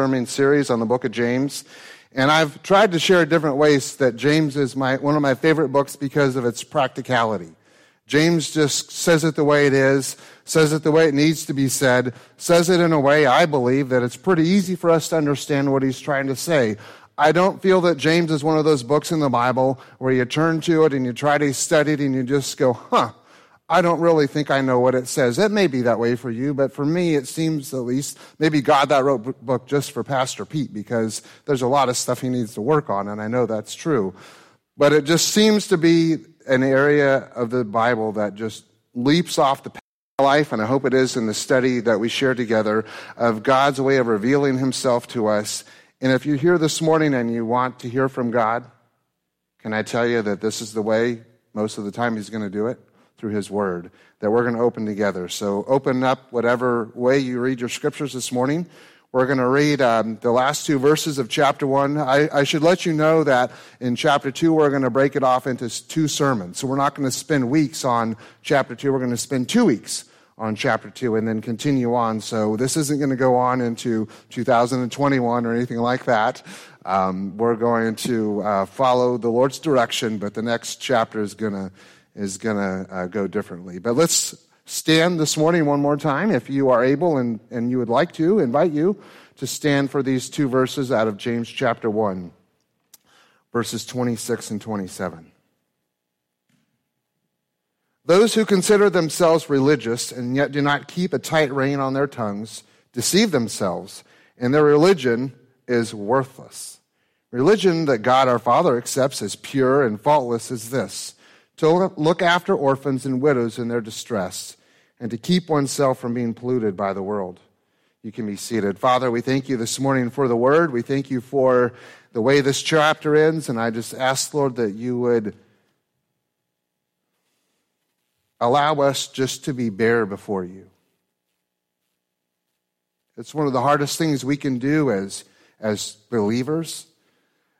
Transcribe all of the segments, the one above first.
sermon series on the book of James. And I've tried to share different ways that James is my, one of my favorite books because of its practicality. James just says it the way it is, says it the way it needs to be said, says it in a way I believe that it's pretty easy for us to understand what he's trying to say. I don't feel that James is one of those books in the Bible where you turn to it and you try to study it and you just go, huh, I don't really think I know what it says. It may be that way for you, but for me, it seems at least maybe God that wrote book just for Pastor Pete because there's a lot of stuff he needs to work on, and I know that's true. But it just seems to be an area of the Bible that just leaps off the life, and I hope it is in the study that we share together of God's way of revealing himself to us. And if you're here this morning and you want to hear from God, can I tell you that this is the way most of the time he's going to do it? Through His Word that we're going to open together. So open up whatever way you read your scriptures this morning. We're going to read um, the last two verses of chapter one. I, I, should let you know that in chapter two, we're going to break it off into two sermons. So we're not going to spend weeks on chapter two. We're going to spend two weeks on chapter two and then continue on. So this isn't going to go on into 2021 or anything like that. Um, we're going to uh, follow the Lord's direction, but the next chapter is going to is going to uh, go differently. But let's stand this morning one more time. If you are able and, and you would like to, invite you to stand for these two verses out of James chapter 1, verses 26 and 27. Those who consider themselves religious and yet do not keep a tight rein on their tongues deceive themselves, and their religion is worthless. Religion that God our Father accepts as pure and faultless is this to look after orphans and widows in their distress, and to keep oneself from being polluted by the world. You can be seated. Father, we thank you this morning for the word. We thank you for the way this chapter ends, and I just ask, Lord, that you would allow us just to be bare before you. It's one of the hardest things we can do as, as believers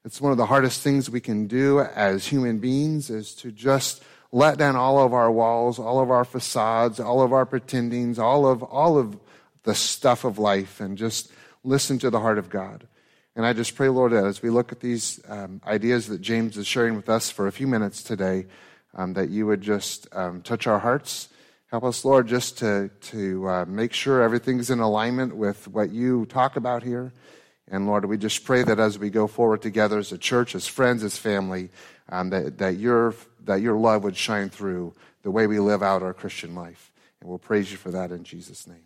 it's one of the hardest things we can do as human beings is to just let down all of our walls, all of our facades, all of our pretendings, all of, all of the stuff of life and just listen to the heart of God. And I just pray, Lord, that as we look at these um, ideas that James is sharing with us for a few minutes today, um, that you would just um, touch our hearts. Help us, Lord, just to, to uh, make sure everything's in alignment with what you talk about here. And Lord, we just pray that as we go forward together as a church, as friends, as family, um, that, that, your, that your love would shine through the way we live out our Christian life. And we'll praise you for that in Jesus' name.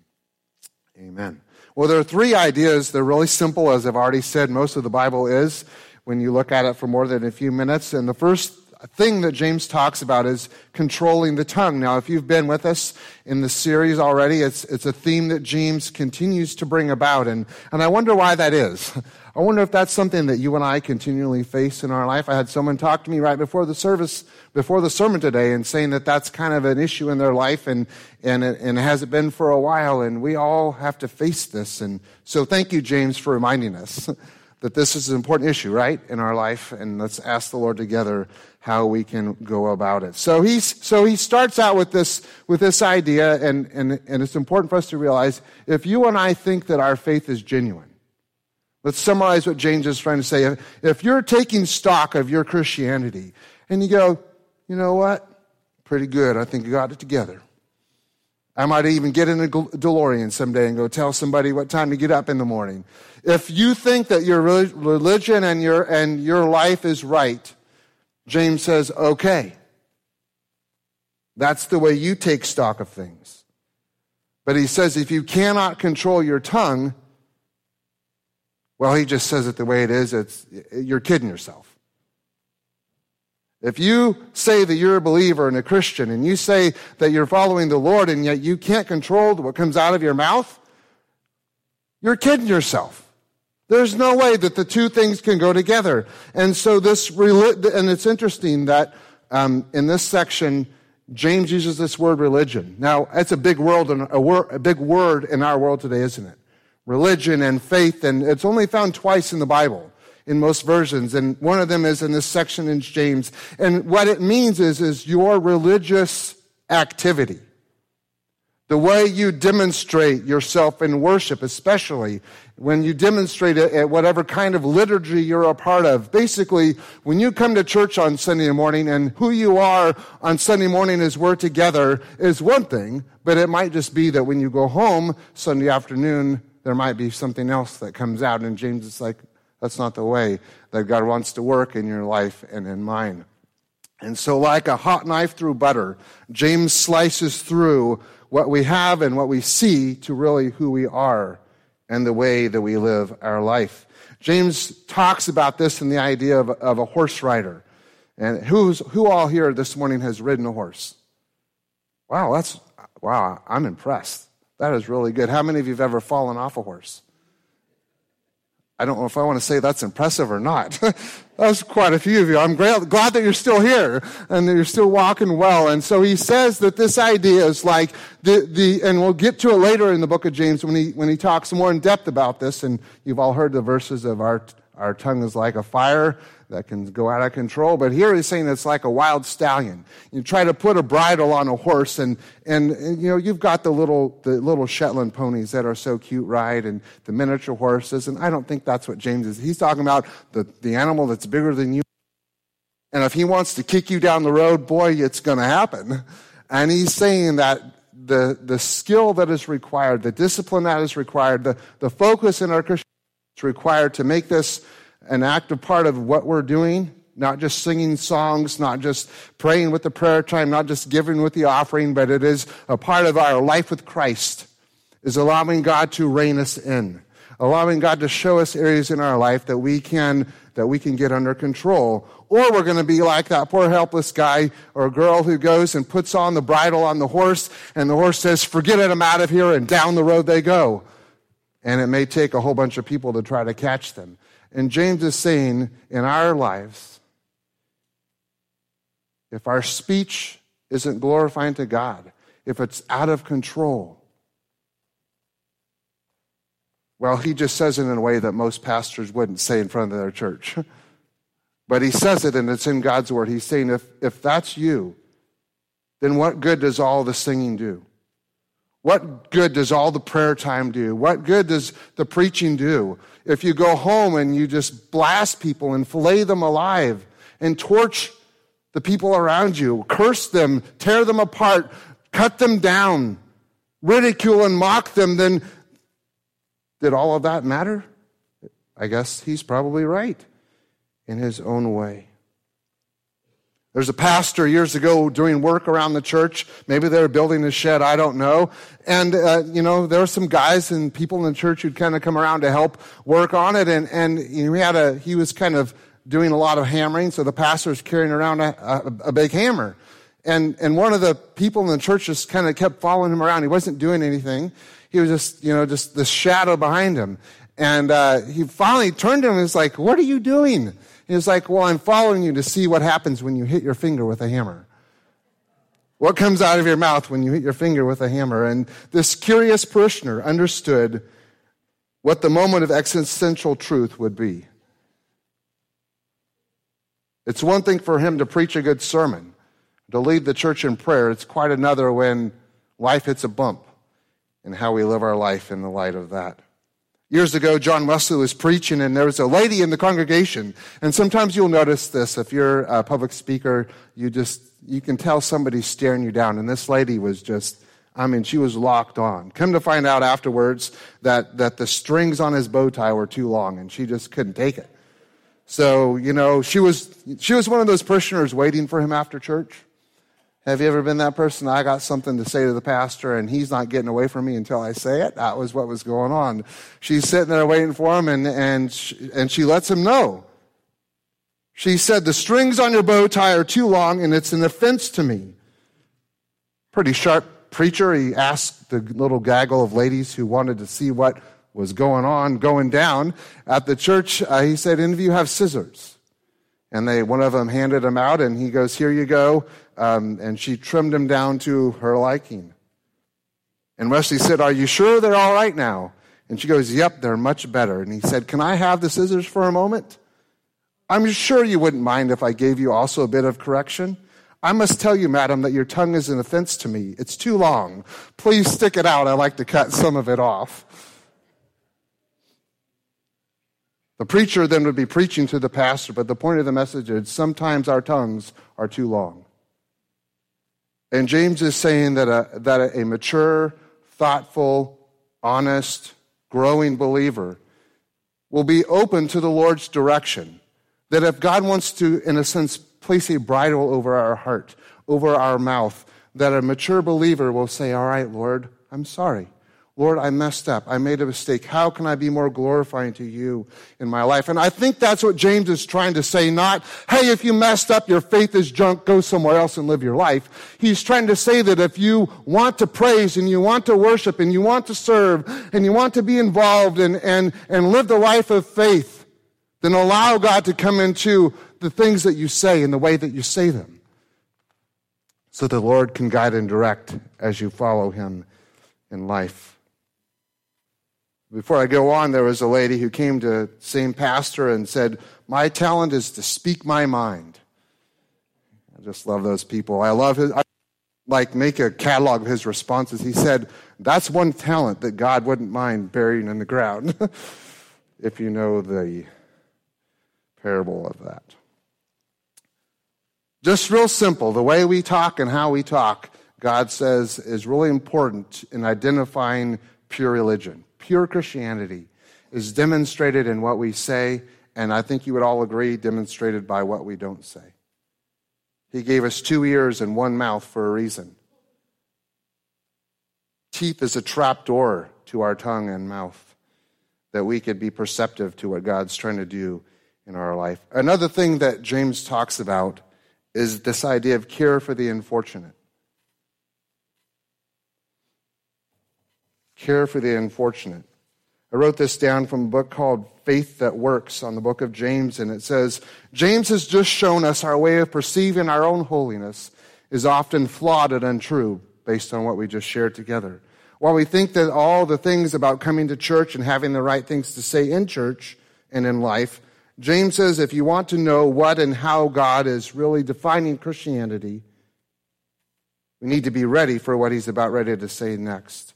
Amen. Well, there are three ideas. They're really simple, as I've already said. Most of the Bible is when you look at it for more than a few minutes. And the first thing that James talks about is controlling the tongue. Now, if you've been with us in the series already, it's, it's a theme that James continues to bring about. And, and I wonder why that is. I wonder if that's something that you and I continually face in our life. I had someone talk to me right before the service, before the sermon today, and saying that that's kind of an issue in their life, and and it, and it hasn't been for a while. And we all have to face this. And so, thank you, James, for reminding us that this is an important issue, right, in our life. And let's ask the Lord together how we can go about it. So he's, so he starts out with this, with this idea, and, and, and it's important for us to realize if you and I think that our faith is genuine, let's summarize what James is trying to say. If you're taking stock of your Christianity and you go, you know what? Pretty good. I think you got it together. I might even get in a DeLorean someday and go tell somebody what time to get up in the morning. If you think that your religion and your, and your life is right, James says, okay. That's the way you take stock of things. But he says if you cannot control your tongue, well, he just says it the way it is. It's, you're kidding yourself. If you say that you're a believer and a Christian and you say that you're following the Lord and yet you can't control what comes out of your mouth, you're kidding yourself. There's no way that the two things can go together. And so this, and it's interesting that um, in this section, James uses this word religion. Now, it's a big world and a, wor- a big word in our world today, isn't it? Religion and faith, and it's only found twice in the Bible in most versions, and one of them is in this section in James. And what it means is, is your religious activity. The way you demonstrate yourself in worship, especially, when you demonstrate it at whatever kind of liturgy you're a part of. Basically, when you come to church on Sunday morning and who you are on Sunday morning as we're together is one thing, but it might just be that when you go home Sunday afternoon, there might be something else that comes out. And James is like, that's not the way that God wants to work in your life and in mine. And so, like a hot knife through butter, James slices through what we have and what we see to really who we are and the way that we live our life. James talks about this in the idea of, of a horse rider. And who's, who all here this morning has ridden a horse? Wow, that's, wow, I'm impressed. That is really good. How many of you have ever fallen off a horse? I don't know if I want to say that's impressive or not. that's quite a few of you. I'm glad that you're still here and that you're still walking well. And so he says that this idea is like the, the, and we'll get to it later in the book of James when he, when he talks more in depth about this. And you've all heard the verses of our, our tongue is like a fire that can go out of control. But here he's saying it's like a wild stallion. You try to put a bridle on a horse, and, and, and, you know you've got the little the little Shetland ponies that are so cute, right? And the miniature horses. And I don't think that's what James is. He's talking about the, the animal that's bigger than you. And if he wants to kick you down the road, boy, it's going to happen. And he's saying that the, the skill that is required, the discipline that is required, the, the focus in our Christian is required to make this an active part of what we're doing, not just singing songs, not just praying with the prayer time, not just giving with the offering, but it is a part of our life with Christ, is allowing God to rein us in, allowing God to show us areas in our life that we can, that we can get under control. Or we're going to be like that poor helpless guy or girl who goes and puts on the bridle on the horse and the horse says, forget it, I'm out of here, and down the road they go. And it may take a whole bunch of people to try to catch them. And James is saying in our lives, if our speech isn't glorifying to God, if it's out of control, well, he just says it in a way that most pastors wouldn't say in front of their church. but he says it and it's in God's word. He's saying, if, if that's you, then what good does all the singing do? What good does all the prayer time do? What good does the preaching do? If you go home and you just blast people and fillet them alive and torch the people around you, curse them, tear them apart, cut them down, ridicule and mock them, then did all of that matter? I guess he's probably right in his own way. There's a pastor years ago doing work around the church. Maybe they were building a shed. I don't know. And, uh, you know, there were some guys and people in the church who'd kind of come around to help work on it. And, and he had a, he was kind of doing a lot of hammering. So the pastor was carrying around a, a, a big hammer. And, and one of the people in the church just kind of kept following him around. He wasn't doing anything. He was just, you know, just the shadow behind him. And, uh, he finally turned to him and was like, what are you doing? He was like, Well, I'm following you to see what happens when you hit your finger with a hammer. What comes out of your mouth when you hit your finger with a hammer? And this curious parishioner understood what the moment of existential truth would be. It's one thing for him to preach a good sermon, to lead the church in prayer. It's quite another when life hits a bump and how we live our life in the light of that. Years ago, John Wesley was preaching, and there was a lady in the congregation. And sometimes you'll notice this if you're a public speaker, you just you can tell somebody's staring you down. And this lady was just, I mean, she was locked on. Come to find out afterwards that that the strings on his bow tie were too long, and she just couldn't take it. So you know, she was she was one of those parishioners waiting for him after church. Have you ever been that person? I got something to say to the pastor and he's not getting away from me until I say it. That was what was going on. She's sitting there waiting for him and, and, she, and she lets him know. She said, the strings on your bow tie are too long and it's an offense to me. Pretty sharp preacher. He asked the little gaggle of ladies who wanted to see what was going on, going down at the church. Uh, he said, any of you have scissors? And they, one of them handed him out, and he goes, Here you go. Um, and she trimmed him down to her liking. And Wesley said, Are you sure they're all right now? And she goes, Yep, they're much better. And he said, Can I have the scissors for a moment? I'm sure you wouldn't mind if I gave you also a bit of correction. I must tell you, madam, that your tongue is an offense to me. It's too long. Please stick it out. I like to cut some of it off. The preacher then would be preaching to the pastor, but the point of the message is sometimes our tongues are too long. And James is saying that a, that a mature, thoughtful, honest, growing believer will be open to the Lord's direction. That if God wants to, in a sense, place a bridle over our heart, over our mouth, that a mature believer will say, All right, Lord, I'm sorry. Lord, I messed up. I made a mistake. How can I be more glorifying to you in my life? And I think that's what James is trying to say. Not, hey, if you messed up, your faith is junk, go somewhere else and live your life. He's trying to say that if you want to praise and you want to worship and you want to serve and you want to be involved and, and, and live the life of faith, then allow God to come into the things that you say and the way that you say them. So the Lord can guide and direct as you follow him in life. Before I go on, there was a lady who came to same pastor and said, "My talent is to speak my mind." I just love those people. I love his. I like make a catalog of his responses. He said, "That's one talent that God wouldn't mind burying in the ground." if you know the parable of that. Just real simple. The way we talk and how we talk, God says, is really important in identifying pure religion pure Christianity is demonstrated in what we say, and I think you would all agree, demonstrated by what we don't say. He gave us two ears and one mouth for a reason. Teeth is a trap door to our tongue and mouth that we could be perceptive to what God's trying to do in our life. Another thing that James talks about is this idea of care for the unfortunate. Care for the unfortunate. I wrote this down from a book called Faith That Works on the book of James, and it says James has just shown us our way of perceiving our own holiness is often flawed and untrue based on what we just shared together. While we think that all the things about coming to church and having the right things to say in church and in life, James says if you want to know what and how God is really defining Christianity, we need to be ready for what he's about ready to say next.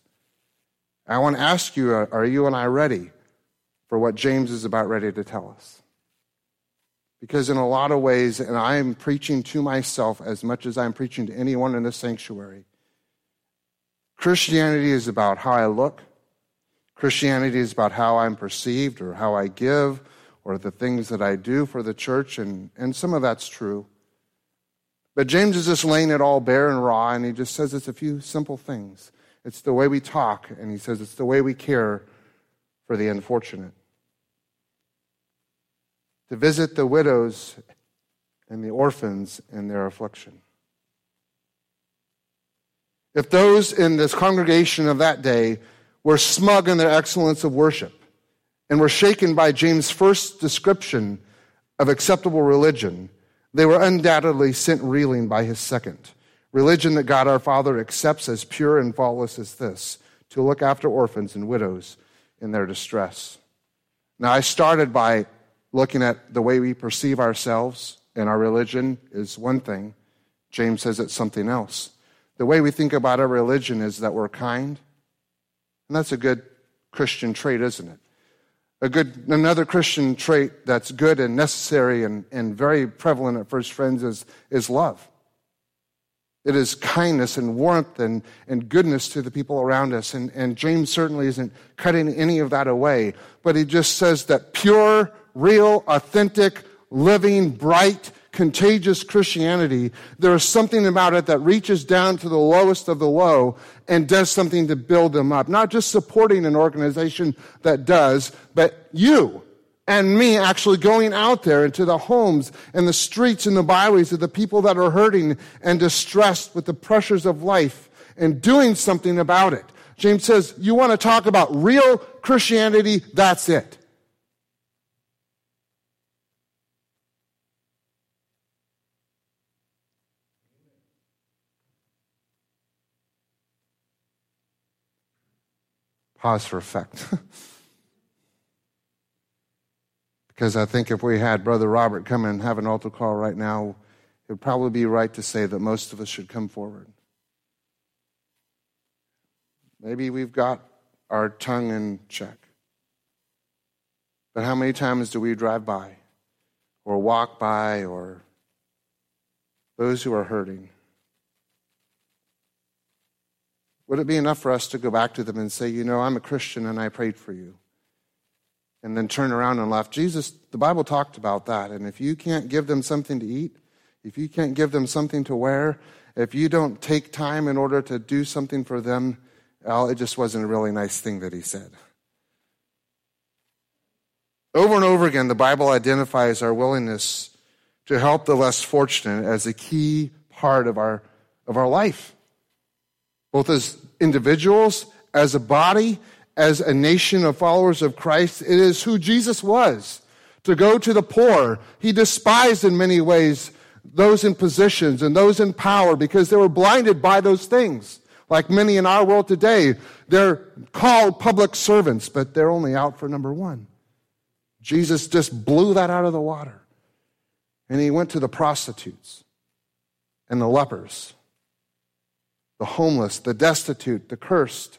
I want to ask you uh, are you and I ready for what James is about ready to tell us? Because in a lot of ways, and I am preaching to myself as much as I'm preaching to anyone in this sanctuary, Christianity is about how I look. Christianity is about how I'm perceived or how I give or the things that I do for the church, and, and some of that's true. But James is just laying it all bare and raw, and he just says it's a few simple things. It's the way we talk, and he says it's the way we care for the unfortunate. To visit the widows and the orphans in their affliction. If those in this congregation of that day were smug in their excellence of worship and were shaken by James' first description of acceptable religion, they were undoubtedly sent reeling by his second. Religion that God our Father accepts as pure and faultless as this to look after orphans and widows in their distress. Now, I started by looking at the way we perceive ourselves and our religion is one thing. James says it's something else. The way we think about our religion is that we're kind. And that's a good Christian trait, isn't it? A good, another Christian trait that's good and necessary and, and very prevalent at First Friends is, is love. It is kindness and warmth and, and goodness to the people around us. And, and James certainly isn't cutting any of that away, but he just says that pure, real, authentic, living, bright, contagious Christianity, there is something about it that reaches down to the lowest of the low and does something to build them up. Not just supporting an organization that does, but you and me actually going out there into the homes and the streets and the byways of the people that are hurting and distressed with the pressures of life and doing something about it. James says, You want to talk about real Christianity? That's it. Pause for effect. Because I think if we had Brother Robert come and have an altar call right now, it would probably be right to say that most of us should come forward. Maybe we've got our tongue in check. But how many times do we drive by or walk by or those who are hurting? Would it be enough for us to go back to them and say, You know, I'm a Christian and I prayed for you? And then turn around and laugh. Jesus, the Bible talked about that. And if you can't give them something to eat, if you can't give them something to wear, if you don't take time in order to do something for them, well, it just wasn't a really nice thing that he said. Over and over again, the Bible identifies our willingness to help the less fortunate as a key part of our, of our life, both as individuals, as a body, as a nation of followers of Christ. It is who Jesus was to go to the poor. He despised in many ways those in positions and those in power because they were blinded by those things. Like many in our world today, they're called public servants, but they're only out for number one. Jesus just blew that out of the water. And he went to the prostitutes and the lepers, the homeless, the destitute, the cursed,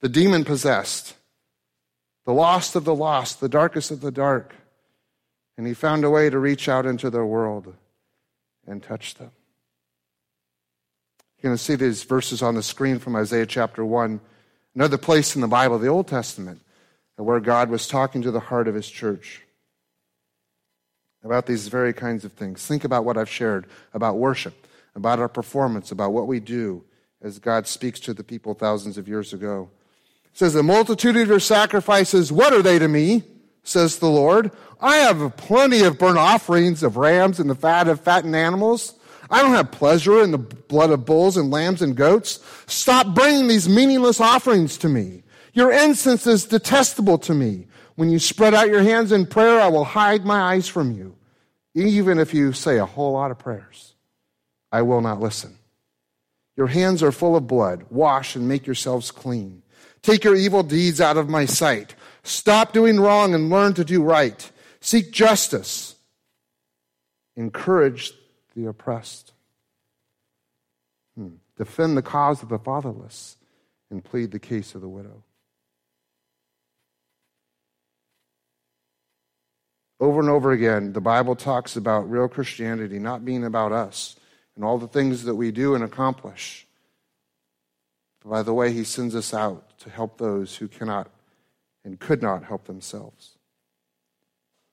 the demon possessed, the lost of the lost, the darkest of the dark. And he found a way to reach out into their world and touch them. You're going to see these verses on the screen from Isaiah chapter 1. Another place in the Bible, the Old Testament, where God was talking to the heart of his church about these very kinds of things. Think about what I've shared about worship, about our performance, about what we do as God speaks to the people thousands of years ago. Says, The multitude of your sacrifices, what are they to me? says the Lord. I have plenty of burnt offerings of rams and the fat of fattened animals. I don't have pleasure in the blood of bulls and lambs and goats. Stop bringing these meaningless offerings to me. Your incense is detestable to me. When you spread out your hands in prayer, I will hide my eyes from you. Even if you say a whole lot of prayers, I will not listen. Your hands are full of blood. Wash and make yourselves clean. Take your evil deeds out of my sight. Stop doing wrong and learn to do right. Seek justice. Encourage the oppressed. Hmm. Defend the cause of the fatherless and plead the case of the widow. Over and over again, the Bible talks about real Christianity not being about us and all the things that we do and accomplish. But by the way, He sends us out to help those who cannot and could not help themselves.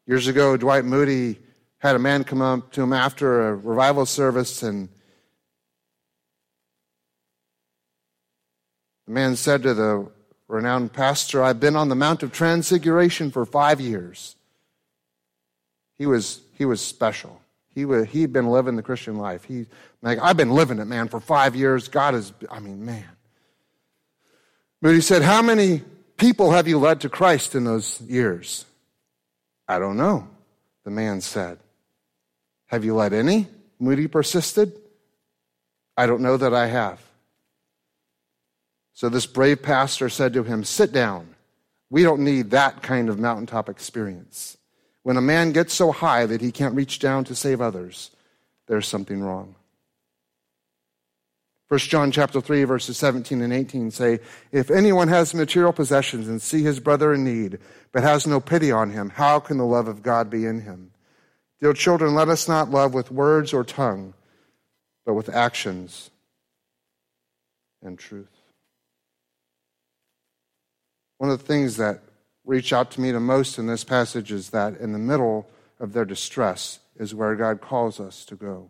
Years ago, Dwight Moody had a man come up to him after a revival service, and the man said to the renowned pastor, I've been on the Mount of Transfiguration for five years. He was, he was special. He was, he'd been living the Christian life. He, like, I've been living it, man, for five years. God is, I mean, man. Moody said, How many people have you led to Christ in those years? I don't know, the man said. Have you led any? Moody persisted. I don't know that I have. So this brave pastor said to him, Sit down. We don't need that kind of mountaintop experience. When a man gets so high that he can't reach down to save others, there's something wrong. 1 John chapter 3 verses 17 and 18 say, If anyone has material possessions and see his brother in need, but has no pity on him, how can the love of God be in him? Dear children, let us not love with words or tongue, but with actions and truth. One of the things that reach out to me the most in this passage is that in the middle of their distress is where God calls us to go.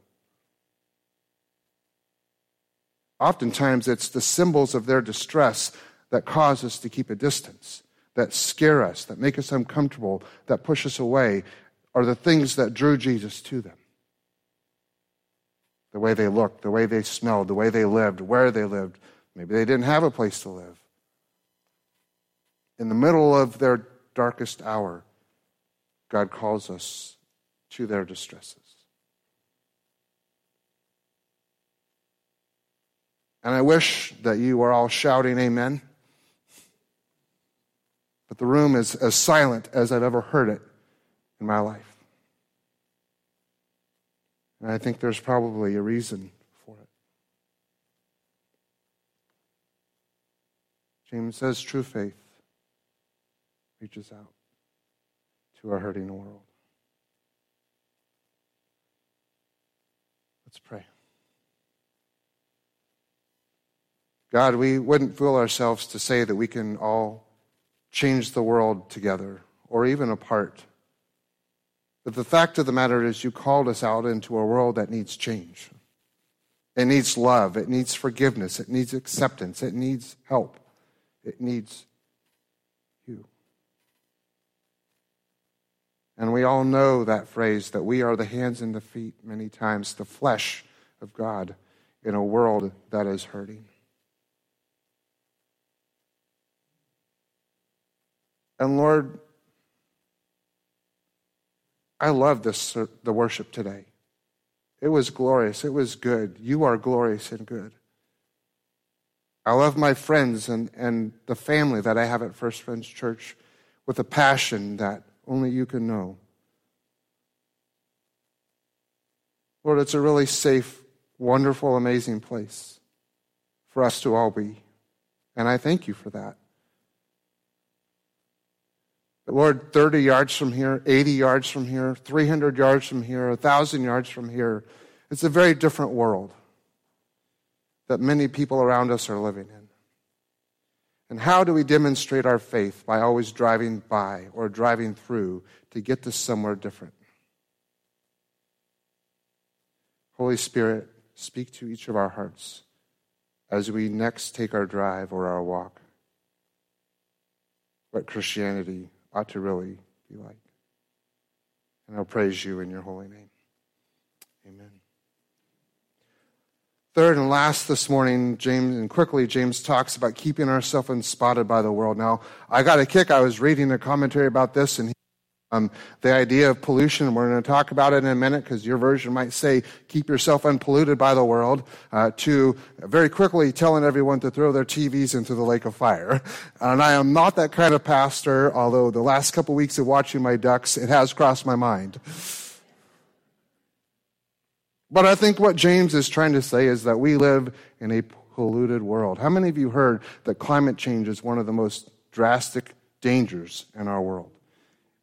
Oftentimes, it's the symbols of their distress that cause us to keep a distance, that scare us, that make us uncomfortable, that push us away are the things that drew Jesus to them. The way they looked, the way they smelled, the way they lived, where they lived. Maybe they didn't have a place to live. In the middle of their darkest hour, God calls us to their distresses. And I wish that you were all shouting amen. But the room is as silent as I've ever heard it in my life. And I think there's probably a reason for it. James says true faith reaches out. to a hurting world. Let's pray. God, we wouldn't fool ourselves to say that we can all change the world together or even apart. But the fact of the matter is, you called us out into a world that needs change. It needs love. It needs forgiveness. It needs acceptance. It needs help. It needs you. And we all know that phrase that we are the hands and the feet, many times, the flesh of God in a world that is hurting. And Lord, I love this, the worship today. It was glorious. It was good. You are glorious and good. I love my friends and, and the family that I have at First Friends Church with a passion that only you can know. Lord, it's a really safe, wonderful, amazing place for us to all be. And I thank you for that. Lord, 30 yards from here, 80 yards from here, 300 yards from here, 1,000 yards from here, it's a very different world that many people around us are living in. And how do we demonstrate our faith? By always driving by or driving through to get to somewhere different. Holy Spirit, speak to each of our hearts as we next take our drive or our walk. What Christianity ought to really be like. And I'll praise you in your holy name. Amen. Third and last this morning, James, and quickly, James talks about keeping ourselves unspotted by the world. Now, I got a kick. I was reading a commentary about this, and um, the idea of pollution, we're going to talk about it in a minute because your version might say, keep yourself unpolluted by the world, uh, to very quickly telling everyone to throw their TVs into the lake of fire. And I am not that kind of pastor, although the last couple weeks of watching my ducks, it has crossed my mind. But I think what James is trying to say is that we live in a polluted world. How many of you heard that climate change is one of the most drastic dangers in our world?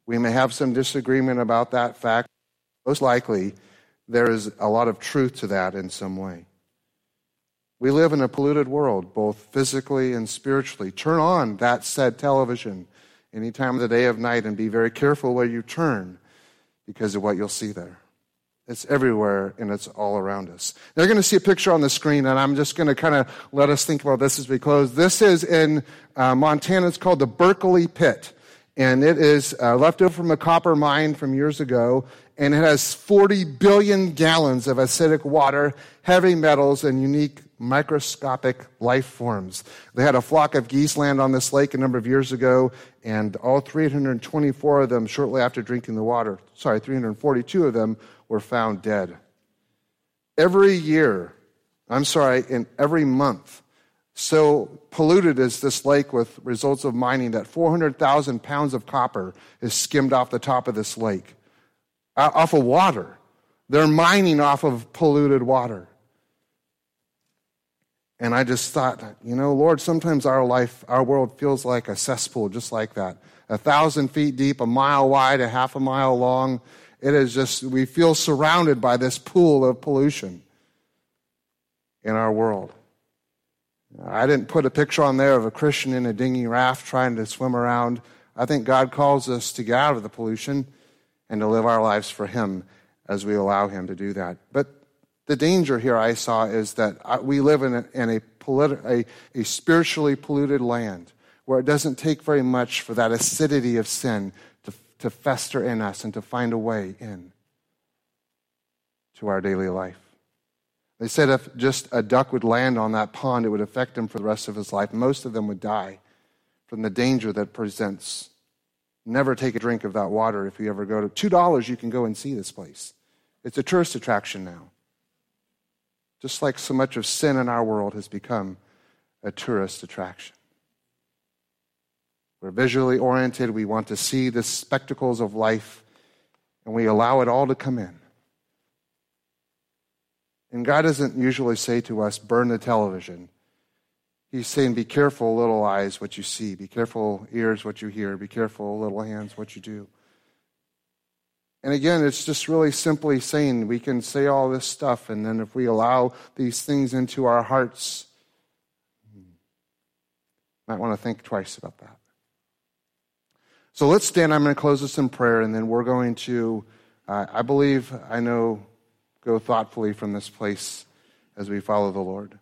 We may have some disagreement about that fact. Most likely, there is a lot of truth to that in some way. We live in a polluted world, both physically and spiritually. Turn on that said television any time of the day of night and be very careful where you turn because of what you'll see there. It's everywhere and it's all around us. They're going to see a picture on the screen, and I'm just going to kind of let us think about this as we close. This is in uh, Montana. It's called the Berkeley Pit and it is uh, left over from a copper mine from years ago, and it has 40 billion gallons of acidic water, heavy metals, and unique microscopic life forms. They had a flock of geese land on this lake a number of years ago, and all 324 of them, shortly after drinking the water, sorry, 342 of them were found dead. Every year, I'm sorry, in every month, so polluted is this lake with results of mining that 400,000 pounds of copper is skimmed off the top of this lake, off of water. They're mining off of polluted water. And I just thought, you know, Lord, sometimes our life, our world feels like a cesspool just like that. A thousand feet deep, a mile wide, a half a mile long. It is just, we feel surrounded by this pool of pollution in our world. I didn't put a picture on there of a Christian in a dinghy raft trying to swim around. I think God calls us to get out of the pollution and to live our lives for Him as we allow Him to do that. But the danger here I saw is that uh, we live in a, in a, politi- a, a spiritually polluted land where it doesn't take very much for that acidity of sin to, to fester in us and to find a way in to our daily life. They said if just a duck would land on that pond, it would affect him for the rest of his life. Most of them would die from the danger that presents. Never take a drink of that water if you ever go to. $2, you can go and see this place. It's a tourist attraction now. Just like so much of sin in our world has become a tourist attraction. We're visually oriented. We want to see the spectacles of life, and we allow it all to come in. And God doesn't usually say to us, burn the television. He's saying, be careful, little eyes, what you see. Be careful, ears, what you hear. Be careful, little hands, what you do. And again, it's just really simply saying we can say all this stuff, and then if we allow these things into our hearts, might want to think twice about that. So let's stand. I'm going to close this in prayer, and then we're going to, uh, I believe, I know, go thoughtfully from this place as we follow the Lord.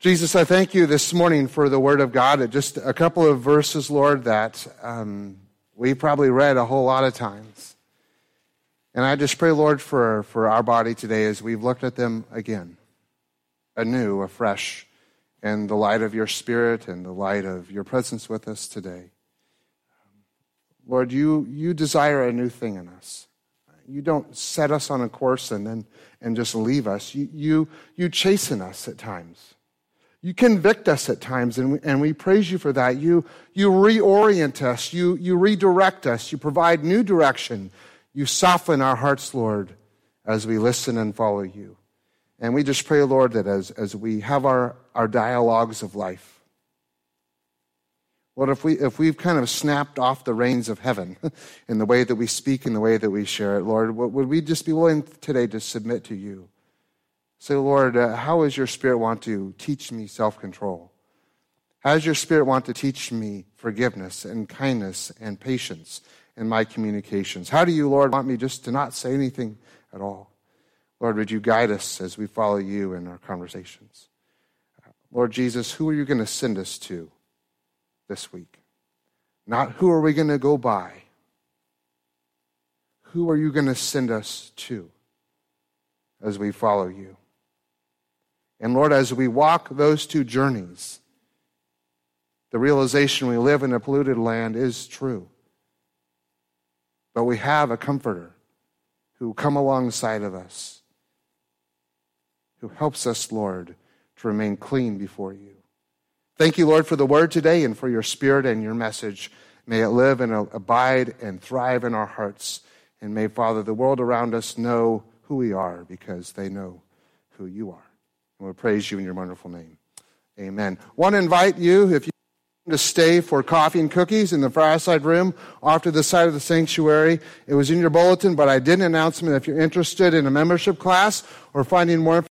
Jesus, I thank you this morning for the Word of God. Just a couple of verses, Lord, that um, we probably read a whole lot of times. And I just pray, Lord, for, for our body today as we've looked at them again, anew, afresh, in the light of your Spirit and the light of your presence with us today. Lord, you, you desire a new thing in us. You don't set us on a course and then and just leave us. You, you, you chasten us at times. You convict us at times, and we, and we praise you for that. You, you reorient us, you, you redirect us, you provide new direction. You soften our hearts, Lord, as we listen and follow you. And we just pray, Lord, that as, as we have our, our dialogues of life, Lord, if, we, if we've kind of snapped off the reins of heaven in the way that we speak and the way that we share it, Lord, would we just be willing today to submit to you? Say, Lord, uh, how does your Spirit want to teach me self control? How does your Spirit want to teach me forgiveness and kindness and patience in my communications? How do you, Lord, want me just to not say anything at all? Lord, would you guide us as we follow you in our conversations? Lord Jesus, who are you going to send us to this week? Not who are we going to go by? Who are you going to send us to as we follow you? And Lord, as we walk those two journeys, the realization we live in a polluted land is true. But we have a comforter who come alongside of us, who helps us, Lord, to remain clean before you. Thank you, Lord, for the word today and for your spirit and your message. May it live and abide and thrive in our hearts. And may, Father, the world around us know who we are because they know who you are. And we praise you in your wonderful name. Amen. I Want to invite you, if you want to stay for coffee and cookies in the fireside room off to the side of the sanctuary. It was in your bulletin, but I did an announcement if you're interested in a membership class or finding more